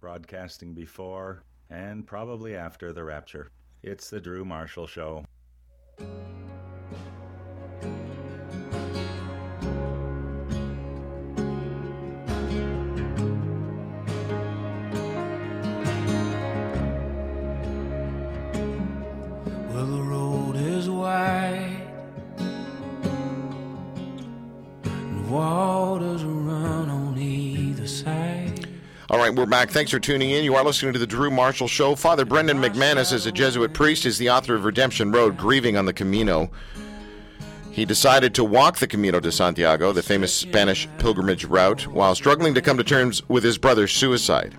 broadcasting before and probably after the rapture. It's the Drew Marshall Show. Right, we're back. Thanks for tuning in. You are listening to the Drew Marshall Show. Father Brendan McManus, as a Jesuit priest, is the author of Redemption Road, Grieving on the Camino. He decided to walk the Camino de Santiago, the famous Spanish pilgrimage route, while struggling to come to terms with his brother's suicide.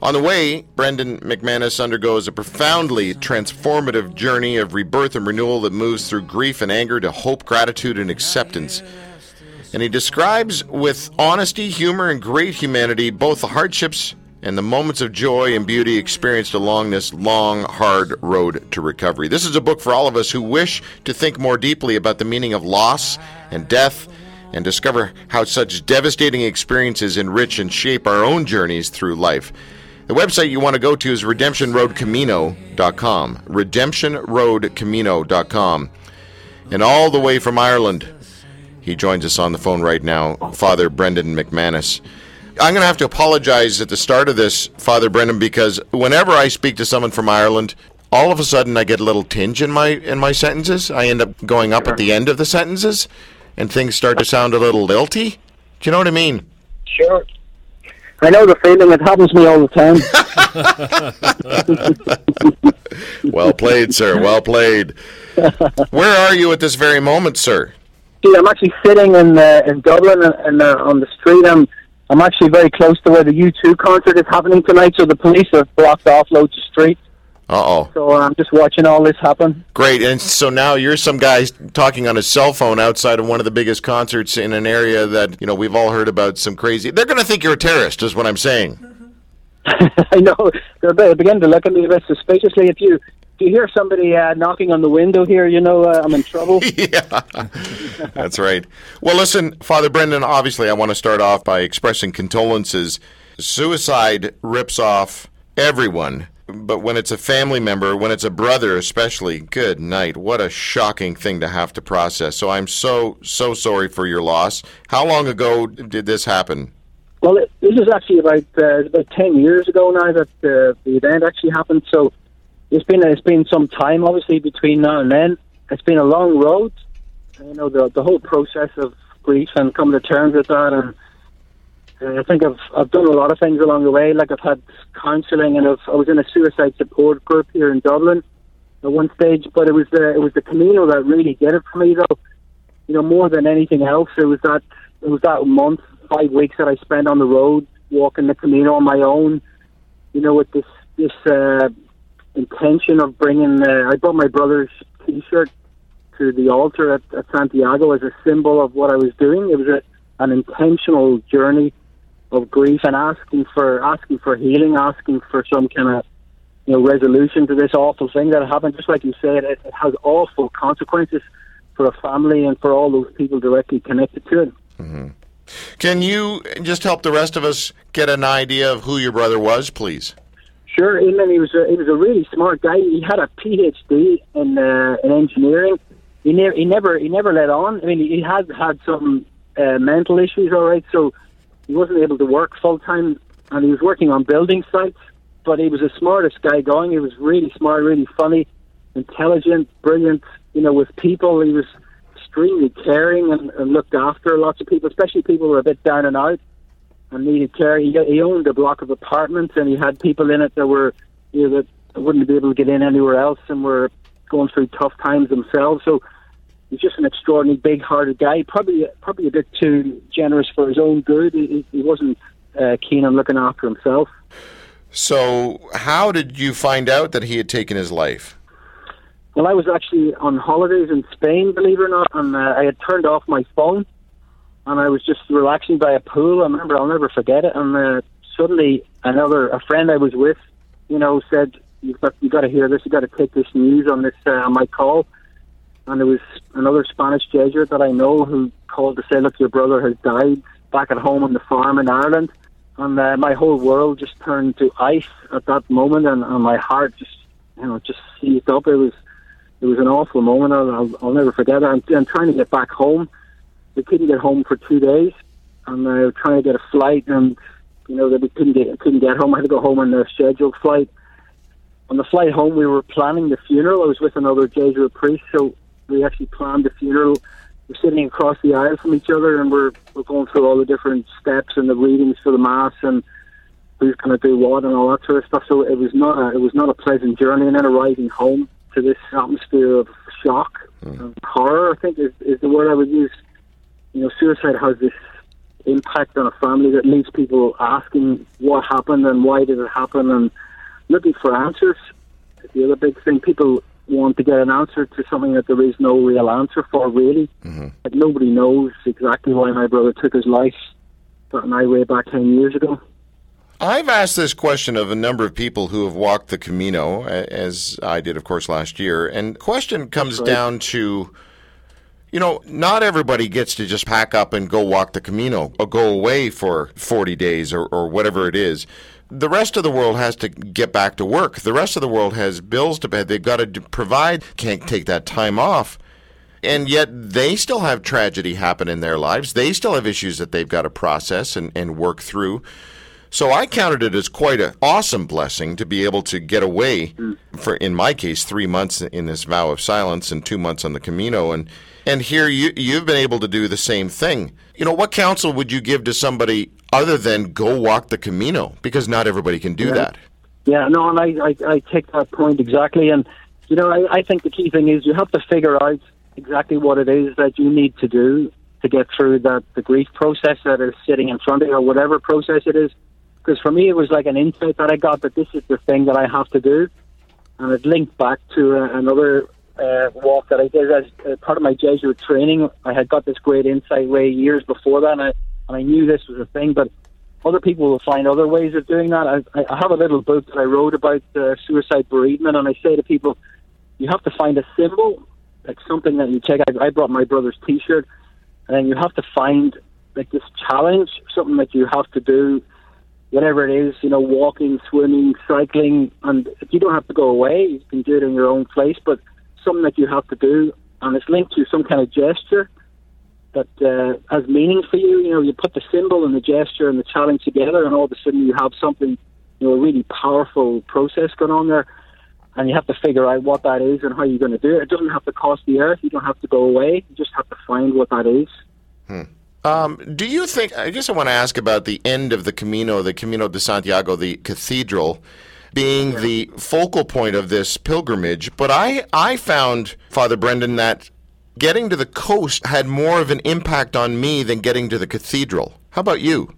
On the way, Brendan McManus undergoes a profoundly transformative journey of rebirth and renewal that moves through grief and anger to hope, gratitude, and acceptance. And he describes with honesty, humor, and great humanity both the hardships and the moments of joy and beauty experienced along this long, hard road to recovery. This is a book for all of us who wish to think more deeply about the meaning of loss and death and discover how such devastating experiences enrich and shape our own journeys through life. The website you want to go to is redemptionroadcamino.com. Redemptionroadcamino.com. And all the way from Ireland, he joins us on the phone right now, Father Brendan McManus. I'm going to have to apologize at the start of this, Father Brendan, because whenever I speak to someone from Ireland, all of a sudden I get a little tinge in my in my sentences. I end up going up at the end of the sentences, and things start to sound a little lilty. Do you know what I mean? Sure. I know the feeling. It happens to me all the time. Well played, sir. Well played. Where are you at this very moment, sir? I'm actually sitting in uh, in Dublin and, and uh, on the street. I'm I'm actually very close to where the U2 concert is happening tonight. So the police have blocked off loads of streets. Uh oh. So I'm just watching all this happen. Great. And so now you're some guy talking on his cell phone outside of one of the biggest concerts in an area that, you know, we've all heard about some crazy. They're going to think you're a terrorist, is what I'm saying. I know they're be- beginning to look at me a bit suspiciously. If you if you hear somebody uh, knocking on the window here, you know uh, I'm in trouble. yeah, that's right. Well, listen, Father Brendan, obviously, I want to start off by expressing condolences. Suicide rips off everyone, but when it's a family member, when it's a brother especially, good night. What a shocking thing to have to process. So I'm so, so sorry for your loss. How long ago did this happen? Well, it, this is actually about uh, about ten years ago now that uh, the event actually happened. So it's been it's been some time, obviously, between now and then. It's been a long road. You know, the the whole process of grief and coming to terms with that, and uh, I think I've I've done a lot of things along the way. Like I've had counselling, and I've, I was in a suicide support group here in Dublin at one stage. But it was the it was the Camino that really did it for me, though. You know, more than anything else, it was that it was that month five weeks that I spent on the road walking the Camino on my own. You know, with this this uh, intention of bringing. Uh, I brought my brother's T-shirt to the altar at, at Santiago as a symbol of what I was doing. It was a, an intentional journey of grief and asking for asking for healing, asking for some kind of you know resolution to this awful thing that happened. Just like you said, it, it has awful consequences for a family and for all those people directly connected to it. Mm-hmm. Can you just help the rest of us get an idea of who your brother was, please? Sure, Eamon, he was a, he was a really smart guy. He had a PhD in uh, in engineering. He never he never he never let on. I mean, he had had some uh, mental issues, all right. So he wasn't able to work full time, and he was working on building sites. But he was the smartest guy going. He was really smart, really funny, intelligent, brilliant. You know, with people, he was extremely caring and, and looked after lots of people, especially people who were a bit down and out and needed care. He, he owned a block of apartments, and he had people in it that were you know that wouldn't be able to get in anywhere else, and were going through tough times themselves. So he's just an extraordinary, big-hearted guy. Probably probably a bit too generous for his own good. He, he wasn't uh, keen on looking after himself. So, how did you find out that he had taken his life? Well, I was actually on holidays in Spain, believe it or not, and uh, I had turned off my phone, and I was just relaxing by a pool. I remember, I'll never forget it. And uh, suddenly, another a friend I was with, you know, said, "You've got you got to hear this. You got to take this news on this uh, on my call." And there was another Spanish Jesuit that I know who called to say, "Look, your brother has died back at home on the farm in Ireland." and uh, my whole world just turned to ice at that moment, and, and my heart just you know just seized up. It was it was an awful moment. I'll, I'll, I'll never forget it. I'm, I'm trying to get back home. We couldn't get home for two days, and I was trying to get a flight, and you know that we couldn't get couldn't get home. I had to go home on a scheduled flight. On the flight home, we were planning the funeral. I was with another Jesuit priest, so we actually planned the funeral. We're sitting across the aisle from each other, and we're we're going through all the different steps and the readings for the mass and who's going to do what and all that sort of stuff. So it was not a, it was not a pleasant journey. And then arriving home to this atmosphere of shock, and horror, I think is, is the word I would use. You know, suicide has this impact on a family that leaves people asking what happened and why did it happen and looking for answers. The other big thing, people want to get an answer to something that there is no real answer for, really. Mm-hmm. Like nobody knows exactly why my brother took his life. That my way back 10 years ago. I've asked this question of a number of people who have walked the Camino, as I did, of course, last year. And the question comes right. down to, you know, not everybody gets to just pack up and go walk the Camino or go away for 40 days or, or whatever it is. The rest of the world has to get back to work. The rest of the world has bills to pay. They've got to provide, can't take that time off. And yet they still have tragedy happen in their lives. They still have issues that they've got to process and, and work through. So I counted it as quite an awesome blessing to be able to get away mm. for, in my case, three months in this vow of silence and two months on the Camino, and and here you you've been able to do the same thing. You know, what counsel would you give to somebody other than go walk the Camino? Because not everybody can do that. Yeah, no, and I, I, I take that point exactly. And, you know, I, I think the key thing is you have to figure out exactly what it is that you need to do to get through that the grief process that is sitting in front of you or whatever process it is. Because for me, it was like an insight that I got that this is the thing that I have to do. And it linked back to uh, another uh, walk that I did as uh, part of my Jesuit training. I had got this great insight way years before that, and I, and I knew this was a thing, but other people will find other ways of doing that. I, I have a little book that I wrote about uh, suicide bereavement, and I say to people, you have to find a symbol, like something that you check. I, I brought my brother's T-shirt, and then you have to find like this challenge, something that you have to do, whatever it is. You know, walking, swimming, cycling, and you don't have to go away. You can do it in your own place, but something that you have to do, and it's linked to some kind of gesture that uh, has meaning for you. You know, you put the symbol and the gesture and the challenge together, and all of a sudden you have something, you know, a really powerful process going on there. And you have to figure out what that is and how you're going to do it. It doesn't have to cost the earth. You don't have to go away. You just have to find what that is. Um, do you think? I guess I want to ask about the end of the Camino, the Camino de Santiago, the cathedral, being the focal point of this pilgrimage. But I, I found Father Brendan that getting to the coast had more of an impact on me than getting to the cathedral. How about you?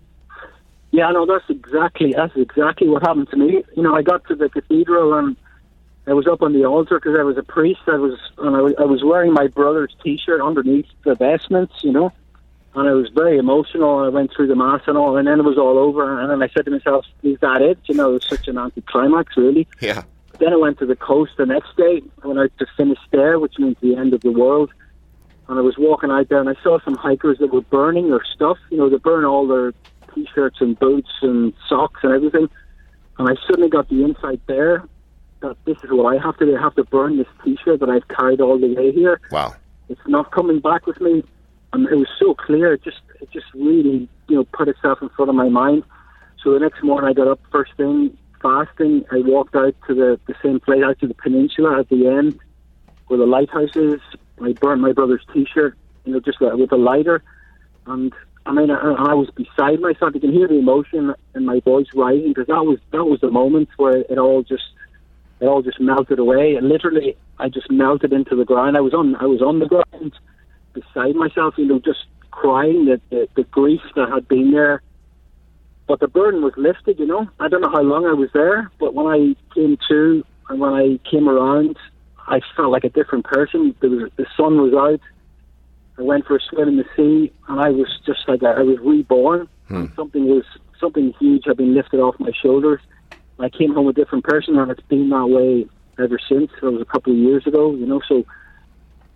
Yeah, no, that's exactly that's exactly what happened to me. You know, I got to the cathedral and I was up on the altar because I was a priest. I was and I was, I was wearing my brother's T-shirt underneath the vestments, you know, and I was very emotional. I went through the mass and all, and then it was all over. And then I said to myself, "Is that it?" You know, it was such an anticlimax, really. Yeah. Then I went to the coast the next day. I went out to Finisterre, which means the end of the world. And I was walking out there, and I saw some hikers that were burning their stuff. You know, they burn all their t-shirts and boots and socks and everything. And I suddenly got the insight there that this is what I have to do. I have to burn this t-shirt that I've carried all the way here. Wow. It's not coming back with me. And it was so clear. It just, it just really, you know, put itself in front of my mind. So the next morning, I got up first thing, fasting. I walked out to the, the same place, out to the peninsula at the end where the lighthouse is. I burnt my brother's T-shirt, you know, just with a lighter, and I mean, I, I was beside myself. You can hear the emotion in my voice rising because that was that was the moment where it all just it all just melted away. And literally, I just melted into the ground. I was on I was on the ground beside myself, you know, just crying that the, the grief that had been there. But the burden was lifted, you know. I don't know how long I was there, but when I came to and when I came around, I felt like a different person. There was, the sun was out. I went for a swim in the sea, and I was just like I was reborn. And something was something huge had been lifted off my shoulders. I came home a different person, and it's been that way ever since. It was a couple of years ago, you know. So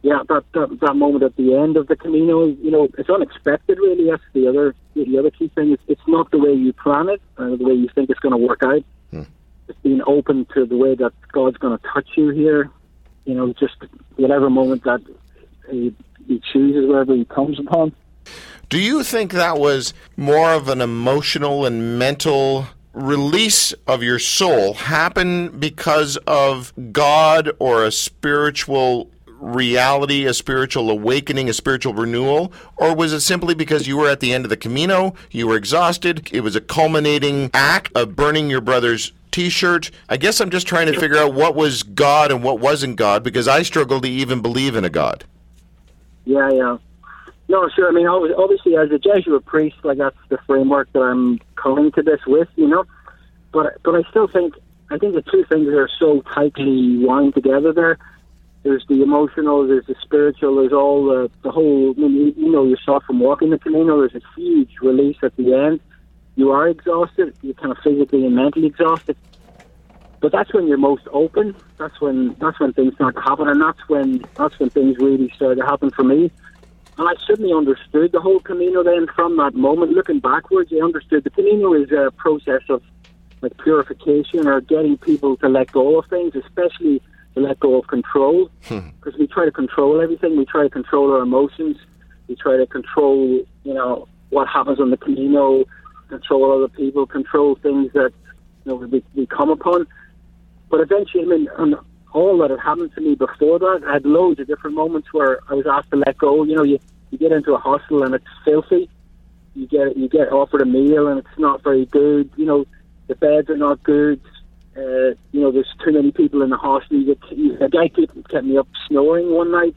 yeah, that, that that moment at the end of the Camino, you know, it's unexpected. Really, that's the other the other key thing. Is it's not the way you plan it, or the way you think it's going to work out. Hmm. It's being open to the way that God's going to touch you here. You know, just whatever moment that uh, He, he chooses, wherever He comes upon. Do you think that was more of an emotional and mental release of your soul happen because of God or a spiritual reality, a spiritual awakening, a spiritual renewal? Or was it simply because you were at the end of the Camino, you were exhausted, it was a culminating act of burning your brother's t shirt? I guess I'm just trying to figure out what was God and what wasn't God because I struggle to even believe in a God. Yeah, yeah. No, sure. I mean, obviously, as a Jesuit priest, like that's the framework that I'm coming to this with, you know. But but I still think I think the two things are so tightly wound together. There, there's the emotional, there's the spiritual, there's all the the whole. I mean, you, know, you know yourself from walking the Camino. There's a huge release at the end. You are exhausted. You're kind of physically and mentally exhausted. But that's when you're most open. That's when that's when things start to happen, and that's when that's when things really started to happen for me. And I suddenly understood the whole Camino then from that moment. Looking backwards, I understood the Camino is a process of like purification or getting people to let go of things, especially to let go of control. Hmm. Because we try to control everything. We try to control our emotions. We try to control, you know, what happens on the Camino, control other people, control things that you know we, we come upon. But eventually, I mean, and all that had happened to me before that, I had loads of different moments where I was asked to let go. You know, you, you get into a hostel and it's filthy. You get you get offered a meal and it's not very good. You know, the beds are not good. Uh, you know, there's too many people in the you, a guy kept, kept me up snoring one night.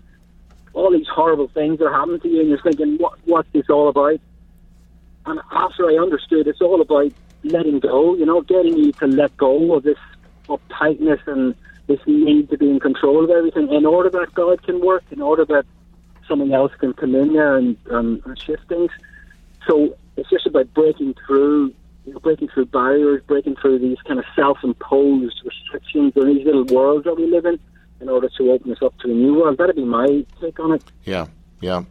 All these horrible things are happening to you, and you're thinking, what what's this all about? And after I understood, it's all about letting go. You know, getting you to let go of this uptightness and this need to be in control of everything in order that God can work, in order that something else can come in there and, and shift things. So it's just about breaking through, breaking through barriers, breaking through these kind of self-imposed restrictions or these little worlds that we live in, in order to open us up to a new world. That'd be my take on it. Yeah, yeah.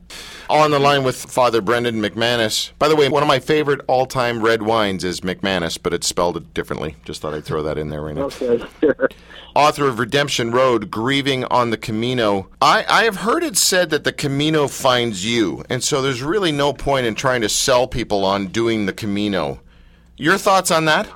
On the line with Father Brendan McManus. By the way, one of my favorite all-time red wines is McManus, but it's spelled differently. Just thought I'd throw that in there right now. Okay, sure. Author of Redemption Road, Grieving on the Camino. I, I have heard it said that the Camino finds you, and so there's really no point in trying to sell people on doing the Camino. Your thoughts on that?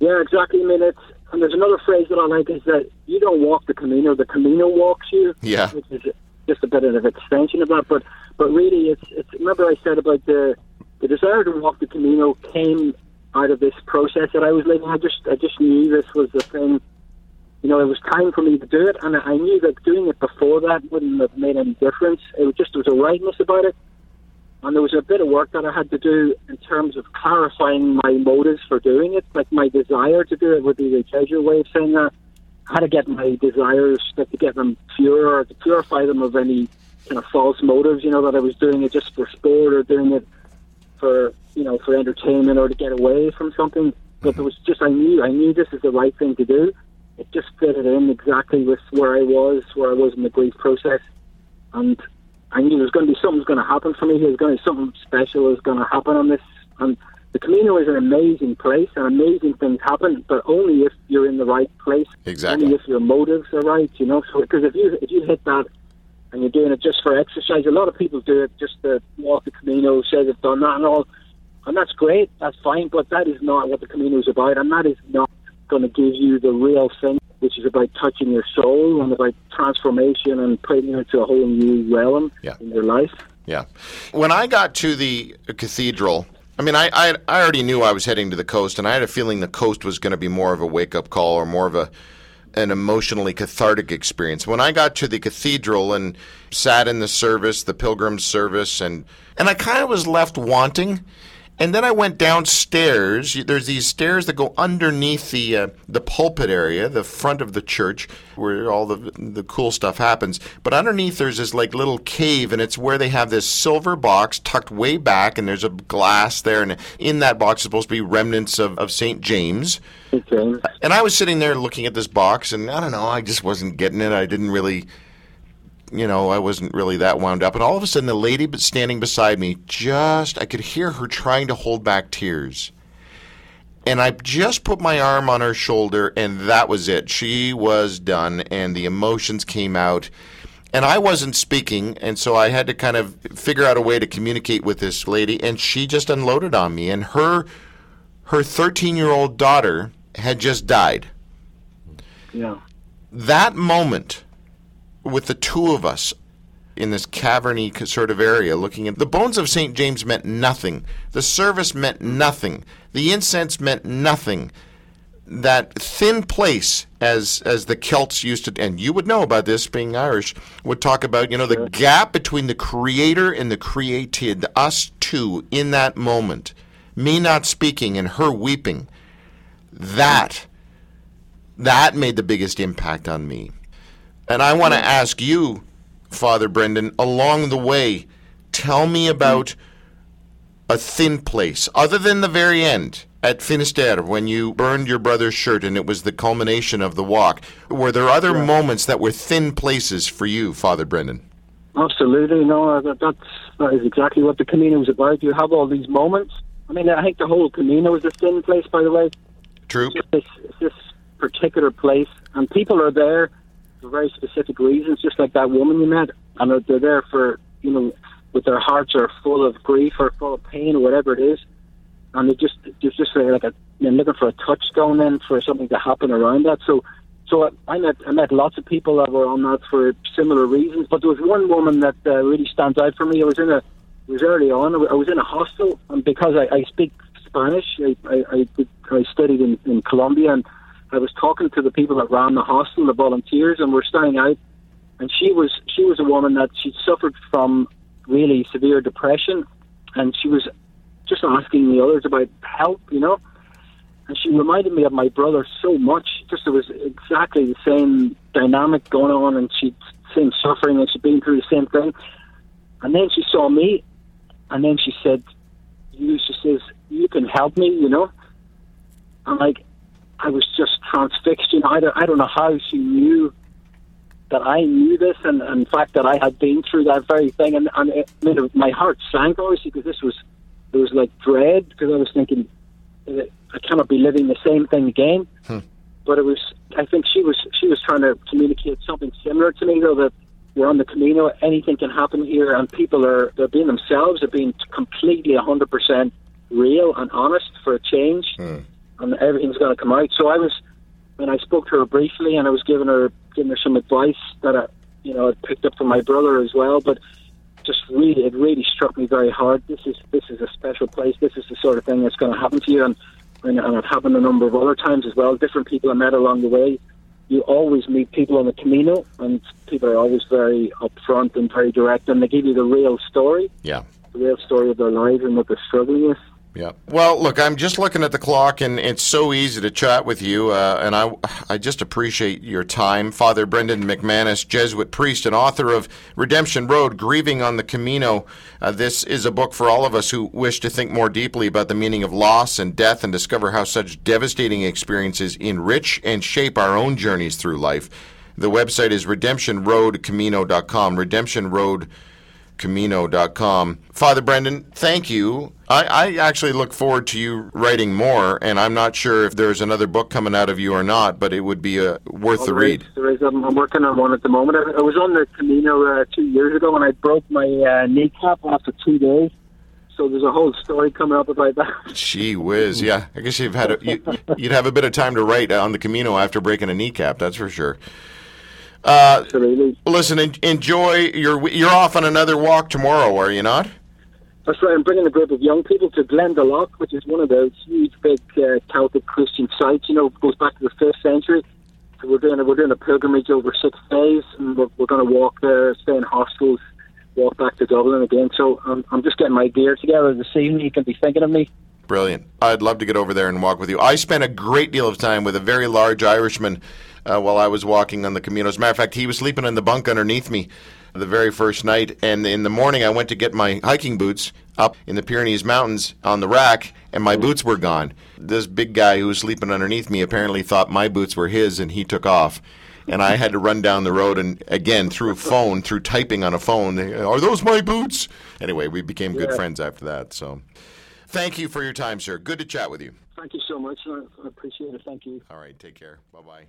Yeah, exactly. I mean, it's, and there's another phrase that I like is that you don't walk the Camino, the Camino walks you. Yeah. Which is just a bit of an extension of that. But but really, it's it's. Remember, I said about the the desire to walk the Camino came out of this process that I was living. I just I just knew this was the thing. You know, it was time for me to do it, and I knew that doing it before that wouldn't have made any difference. It was just there was a rightness about it, and there was a bit of work that I had to do in terms of clarifying my motives for doing it. Like my desire to do it would be the Jesuit way of saying that. How to get my desires, to get them pure, or to purify them of any kind of false motives. You know that I was doing it just for sport or doing it for you know for entertainment or to get away from something. But there was just I knew I knew this is the right thing to do. It just fitted in exactly with where I was, where I was in the grief process, and I knew there was going to be something's going to happen for me. There's going to be something special is going to happen on this. And the Camino is an amazing place, and amazing things happen, but only if you're in the right place. Exactly. Only if your motives are right, you know. So because if you if you hit that and you're doing it just for exercise, a lot of people do it just to walk the Camino, say they've done that and all, and that's great, that's fine. But that is not what the Camino is about, and that is not going to give you the real thing, which is about touching your soul and about transformation and putting you into a whole new realm Yeah. in your life. Yeah. When I got to the cathedral, I mean, I, I I already knew I was heading to the coast, and I had a feeling the coast was going to be more of a wake up call or more of a an emotionally cathartic experience. When I got to the cathedral and sat in the service, the pilgrim service, and and I kind of was left wanting. And then I went downstairs. There's these stairs that go underneath the uh, the pulpit area, the front of the church, where all the the cool stuff happens. But underneath there's this like little cave, and it's where they have this silver box tucked way back, and there's a glass there, and in that box is supposed to be remnants of, of Saint James. Okay. And I was sitting there looking at this box, and I don't know, I just wasn't getting it. I didn't really you know, I wasn't really that wound up. And all of a sudden, the lady standing beside me, just, I could hear her trying to hold back tears. And I just put my arm on her shoulder, and that was it. She was done, and the emotions came out. And I wasn't speaking, and so I had to kind of figure out a way to communicate with this lady, and she just unloaded on me. And her her 13 year old daughter had just died. Yeah. That moment with the two of us in this caverny sort of area looking at the bones of St. James meant nothing. The service meant nothing. The incense meant nothing. That thin place, as as the Celts used to, and you would know about this being Irish, would talk about, you know, the gap between the creator and the created, us two in that moment, me not speaking and her weeping. That that made the biggest impact on me. And I want to hmm. ask you, Father Brendan, along the way, tell me about a thin place, other than the very end at Finisterre when you burned your brother's shirt and it was the culmination of the walk. Were there other moments that were thin places for you, Father Brendan? Absolutely, no. Uh, that, that's that is exactly what the Camino is about. You have all these moments. I mean, I think the whole Camino is a thin place, by the way. True. It's it's this particular place, and people are there for very specific reasons, just like that woman you met, and they're- there for you know, with their hearts are full of grief or full of pain or whatever it is, and they just there's just like a they're looking for a touchstone then for something to happen around that. So, so I, I met I met lots of people that were on that for similar reasons, but there was one woman that uh, really stands out for me. I was in a it was early on. I was in a hostel, and because I, I speak Spanish, I, I, I, I studied in, in Colombia, and I was talking to the people that ran the hostel, the volunteers, and we're staying out. And she was she was a woman that she suffered from really severe depression, and she was just asking the others about help, you know. And she reminded me of my brother so much. Just there was exactly the same dynamic going on, and she'd suffering, and she'd been through the same thing. And then she saw me, and then she said, "You," she says, "You can help me," you know. And like, I was just transfixed. You know, I don't, I don't know how she knew that I knew this, and, and in fact that I had been through that very thing, and, and it, my heart sank obviously because this was there was like dread because I was thinking uh, I cannot be living the same thing again. But it was I think she was she was trying to communicate something similar to me though that we're on the Camino, anything can happen here, and people are they're being themselves, they're being completely hundred percent real and honest for a change, and everything's going to come out. So I was when I spoke to her briefly, and I was giving her giving her some advice that I you know I picked up from my brother as well, but just really it really struck me very hard. This is this is a special place. This is the sort of thing that's going to happen to you, and and, and it happened a number of other times as well. Different people I met along the way. You always meet people on the Camino, and people are always very upfront and very direct, and they give you the real story, Yeah. the real story of their lives and what they're struggling with. Yeah. Well, look, I'm just looking at the clock, and it's so easy to chat with you, uh, and I, I just appreciate your time. Father Brendan McManus, Jesuit priest and author of Redemption Road, Grieving on the Camino. Uh, this is a book for all of us who wish to think more deeply about the meaning of loss and death and discover how such devastating experiences enrich and shape our own journeys through life. The website is redemptionroadcamino.com. Redemption Road camino.com. Father Brendan, thank you. I, I actually look forward to you writing more, and I'm not sure if there's another book coming out of you or not, but it would be uh, worth the read. There is. I'm, I'm working on one at the moment. I, I was on the Camino uh, two years ago, and I broke my uh, kneecap after two days. So there's a whole story coming up about that. Gee whiz, yeah. I guess you've had a, you, you'd have a bit of time to write on the Camino after breaking a kneecap. That's for sure. Uh, Absolutely. listen, en- enjoy your. You're off on another walk tomorrow, are you not? That's right. I'm bringing a group of young people to Glendalough, which is one of those huge, big uh, Celtic Christian sites. You know, it goes back to the fifth century. So we're doing a, we're doing a pilgrimage over six days, and we're, we're going to walk there, stay in hostels, walk back to Dublin again. So I'm, I'm just getting my gear together this evening. You can be thinking of me. Brilliant. I'd love to get over there and walk with you. I spent a great deal of time with a very large Irishman uh, while I was walking on the Camino. As a matter of fact, he was sleeping in the bunk underneath me the very first night. And in the morning, I went to get my hiking boots up in the Pyrenees Mountains on the rack, and my boots were gone. This big guy who was sleeping underneath me apparently thought my boots were his, and he took off. and I had to run down the road and again through a phone, through typing on a phone. Are those my boots? Anyway, we became good Yeah. friends after that. So, thank you for your time, sir. Good to chat with you. Thank you so much. I appreciate it. Thank you. All right, take care. Bye bye.